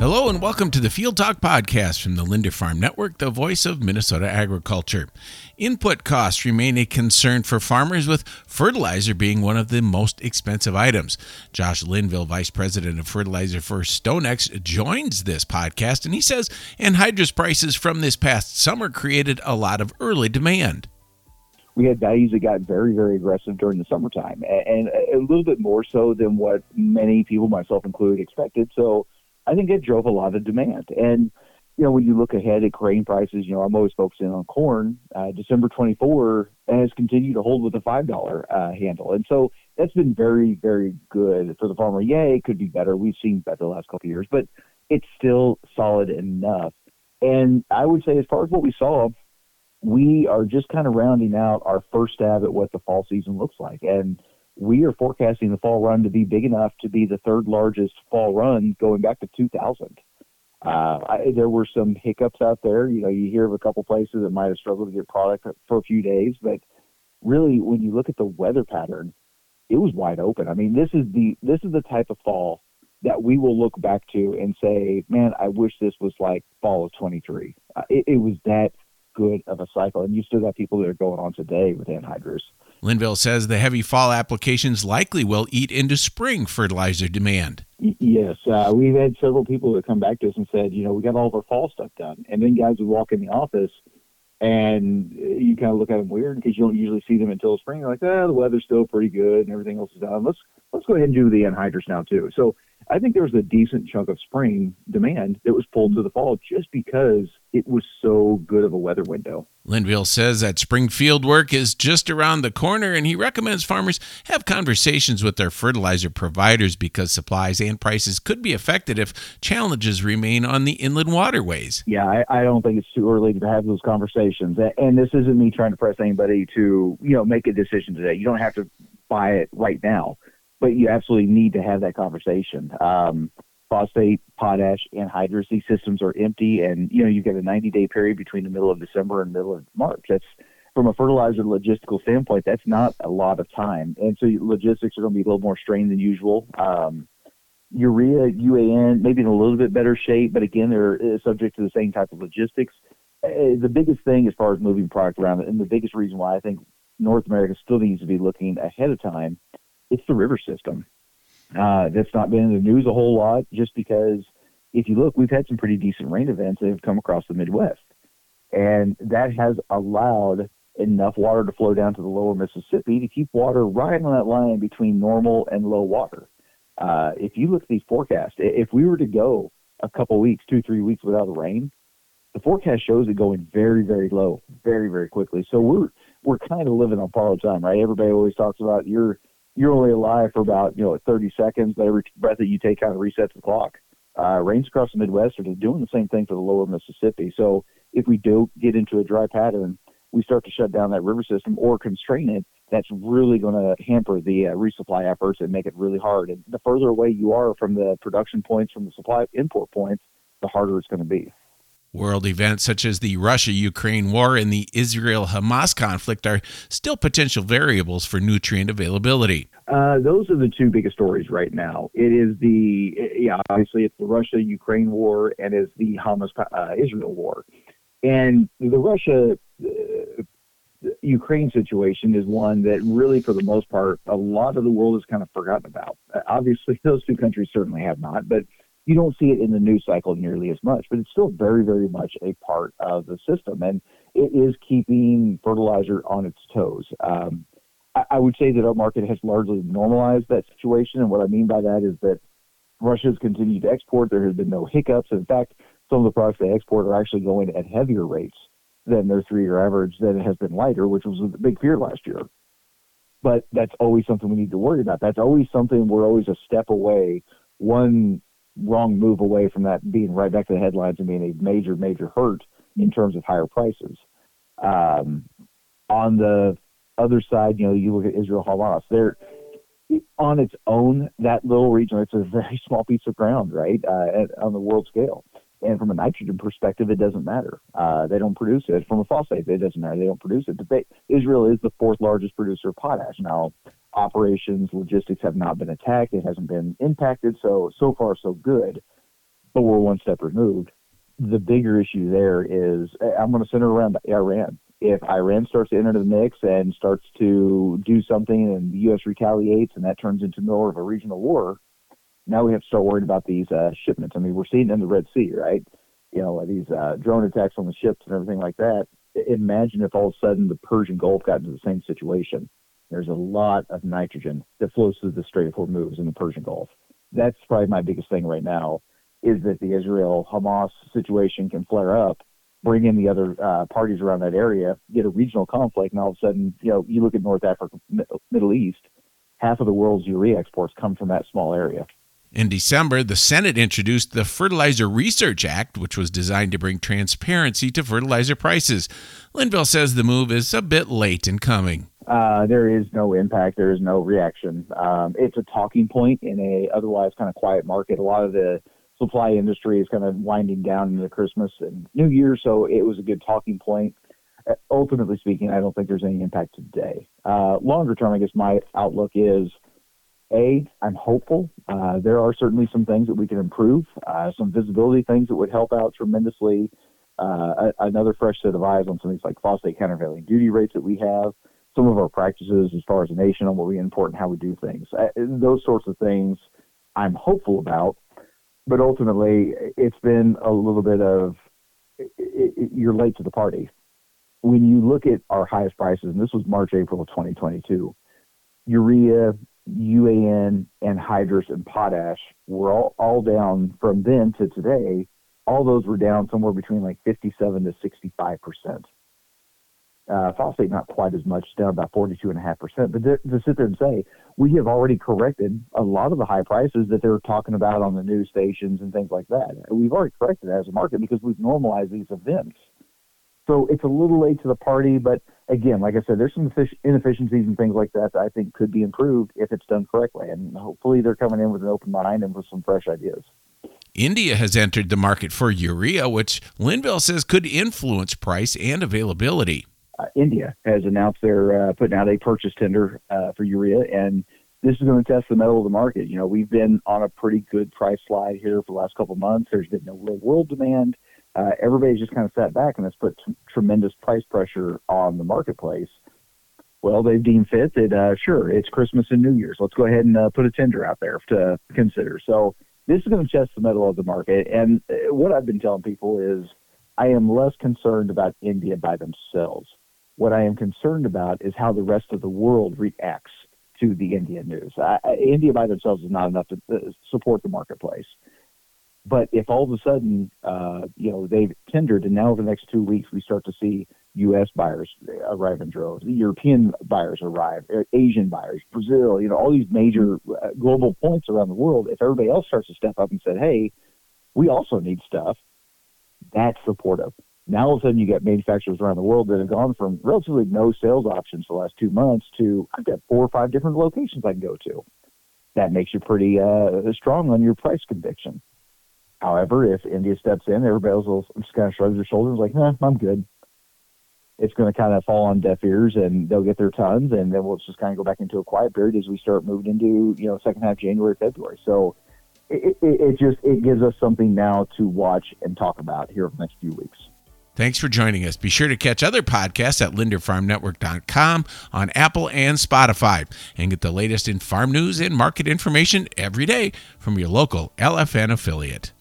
Hello and welcome to the Field Talk podcast from the Linder Farm Network, the voice of Minnesota agriculture. Input costs remain a concern for farmers, with fertilizer being one of the most expensive items. Josh Linville, Vice President of Fertilizer for StoneX, joins this podcast and he says anhydrous prices from this past summer created a lot of early demand. We had values that got very, very aggressive during the summertime and a little bit more so than what many people, myself included, expected. So I think it drove a lot of demand. And, you know, when you look ahead at grain prices, you know, I'm always focusing on corn. Uh, December 24 has continued to hold with a $5 uh, handle. And so that's been very, very good for the farmer. Yeah, it could be better. We've seen better the last couple of years, but it's still solid enough. And I would say, as far as what we saw, we are just kind of rounding out our first stab at what the fall season looks like. And we are forecasting the fall run to be big enough to be the third largest fall run going back to 2000. Uh, I, there were some hiccups out there. You know, you hear of a couple places that might have struggled to get product for a few days, but really, when you look at the weather pattern, it was wide open. I mean, this is the this is the type of fall that we will look back to and say, "Man, I wish this was like fall of 23." Uh, it, it was that good of a cycle, and you still got people that are going on today with anhydrous. Linville says the heavy fall applications likely will eat into spring fertilizer demand. Yes, uh, we've had several people that come back to us and said, you know, we got all of our fall stuff done, and then guys would walk in the office and you kind of look at them weird because you don't usually see them until spring. You're like, ah, the weather's still pretty good and everything else is done. Let's let's go ahead and do the anhydrous now too. So I think there was a decent chunk of spring demand that was pulled to the fall just because it was so good of a weather window. Linville says that spring field work is just around the corner, and he recommends farmers have conversations with their fertilizer providers because supplies and prices could be affected if challenges remain on the inland waterways. Yeah, I, I don't think it's too early to have those conversations. And this isn't me trying to press anybody to, you know, make a decision today. You don't have to buy it right now but you absolutely need to have that conversation. Um, phosphate, potash, anhydrous, these systems are empty, and you know you've got a 90 day period between the middle of December and middle of March. That's from a fertilizer logistical standpoint, that's not a lot of time, and so logistics are going to be a little more strained than usual. Um, urea, UAN, maybe in a little bit better shape, but again, they're uh, subject to the same type of logistics. Uh, the biggest thing as far as moving product around, and the biggest reason why I think North America still needs to be looking ahead of time it's the river system. Uh, that's not been in the news a whole lot just because if you look, we've had some pretty decent rain events that have come across the Midwest. And that has allowed enough water to flow down to the lower Mississippi to keep water right on that line between normal and low water. Uh, if you look at these forecasts, if we were to go a couple weeks, two, three weeks without rain, the forecast shows it going very, very low, very, very quickly. So we're we're kind of living on borrowed time, right? Everybody always talks about you're you're only alive for about you know 30 seconds, but every breath that you take kind of resets the clock. Uh, rains across the Midwest are doing the same thing for the lower Mississippi. So if we do get into a dry pattern, we start to shut down that river system or constrain it. That's really going to hamper the uh, resupply efforts and make it really hard. And the further away you are from the production points, from the supply import points, the harder it's going to be. World events such as the Russia Ukraine war and the Israel Hamas conflict are still potential variables for nutrient availability. Uh, those are the two biggest stories right now. It is the, yeah, obviously it's the Russia Ukraine war and it's the Hamas uh, Israel war. And the Russia uh, Ukraine situation is one that really, for the most part, a lot of the world has kind of forgotten about. Uh, obviously, those two countries certainly have not, but you don't see it in the news cycle nearly as much, but it's still very, very much a part of the system, and it is keeping fertilizer on its toes. Um, I, I would say that our market has largely normalized that situation, and what I mean by that is that Russia has continued to export. There has been no hiccups. In fact, some of the products they export are actually going at heavier rates than their three-year average. Than it has been lighter, which was a big fear last year. But that's always something we need to worry about. That's always something we're always a step away, one wrong move away from that being right back to the headlines and being a major, major hurt in terms of higher prices. Um, on the other side, you know, you look at Israel Hamas, they're on its own, that little region, it's a very small piece of ground, right, uh, at, on the world scale. And from a nitrogen perspective, it doesn't matter. Uh, they don't produce it. From a phosphate, it doesn't matter. They don't produce it. But they, Israel is the fourth largest producer of potash. Now, operations, logistics have not been attacked. It hasn't been impacted. So, so far, so good. but we're one step removed. The bigger issue there is I'm going to center around Iran. If Iran starts to enter the mix and starts to do something and the U.S. retaliates and that turns into more of a regional war, now we have to start worrying about these uh, shipments. I mean, we're seeing it in the Red Sea, right? You know, these uh, drone attacks on the ships and everything like that. Imagine if all of a sudden the Persian Gulf got into the same situation. There's a lot of nitrogen that flows through the Strait of Hormuz in the Persian Gulf. That's probably my biggest thing right now is that the Israel Hamas situation can flare up, bring in the other uh, parties around that area, get a regional conflict, and all of a sudden, you know, you look at North Africa, Middle East, half of the world's urea exports come from that small area. In December, the Senate introduced the Fertilizer Research Act, which was designed to bring transparency to fertilizer prices. Linville says the move is a bit late in coming. Uh, there is no impact. There is no reaction. Um, it's a talking point in a otherwise kind of quiet market. A lot of the supply industry is kind of winding down into Christmas and New Year, so it was a good talking point. Uh, ultimately speaking, I don't think there's any impact today. Uh, longer term, I guess my outlook is a, I'm hopeful. Uh, there are certainly some things that we can improve, uh, some visibility things that would help out tremendously. Another fresh set of eyes on some things like phosphate countervailing duty rates that we have, some of our practices as far as a nation on what we import and how we do things. Uh, those sorts of things I'm hopeful about. But ultimately, it's been a little bit of it, it, you're late to the party. When you look at our highest prices, and this was March, April of 2022, urea, UAN anhydrous and potash were all, all down from then to today. All those were down somewhere between like 57 to 65 percent. Uh, phosphate not quite as much, down about 42.5 percent. But to, to sit there and say we have already corrected a lot of the high prices that they're talking about on the news stations and things like that. We've already corrected that as a market because we've normalized these events. So it's a little late to the party, but again, like I said, there's some inefficiencies and things like that that I think could be improved if it's done correctly. And hopefully they're coming in with an open mind and with some fresh ideas. India has entered the market for urea, which Linville says could influence price and availability. Uh, India has announced they're uh, putting out a purchase tender uh, for urea, and this is going to test the mettle of the market. You know, we've been on a pretty good price slide here for the last couple of months. There's been no real world demand uh, everybody's just kind of sat back and has put t- tremendous price pressure on the marketplace. Well, they've deemed fit that uh, sure it's Christmas and New Year's. Let's go ahead and uh, put a tender out there to consider. So this is going to test the mettle of the market. And uh, what I've been telling people is I am less concerned about India by themselves. What I am concerned about is how the rest of the world reacts to the India news. India by themselves is not enough to uh, support the marketplace. But if all of a sudden, uh, you know, they've tendered, and now over the next two weeks, we start to see U.S. buyers arrive in droves, European buyers arrive, uh, Asian buyers, Brazil, you know, all these major uh, global points around the world. If everybody else starts to step up and said, "Hey, we also need stuff," that's supportive. Now all of a sudden, you get manufacturers around the world that have gone from relatively no sales options the last two months to I've got four or five different locations I can go to. That makes you pretty uh, strong on your price conviction. However, if India steps in, everybody else will just kind of shrug their shoulders like, nah, I'm good. It's going to kind of fall on deaf ears and they'll get their tons and then we'll just kind of go back into a quiet period as we start moving into, you know, second half January, February. So it, it, it just, it gives us something now to watch and talk about here over the next few weeks. Thanks for joining us. Be sure to catch other podcasts at linderfarmnetwork.com on Apple and Spotify and get the latest in farm news and market information every day from your local LFN affiliate.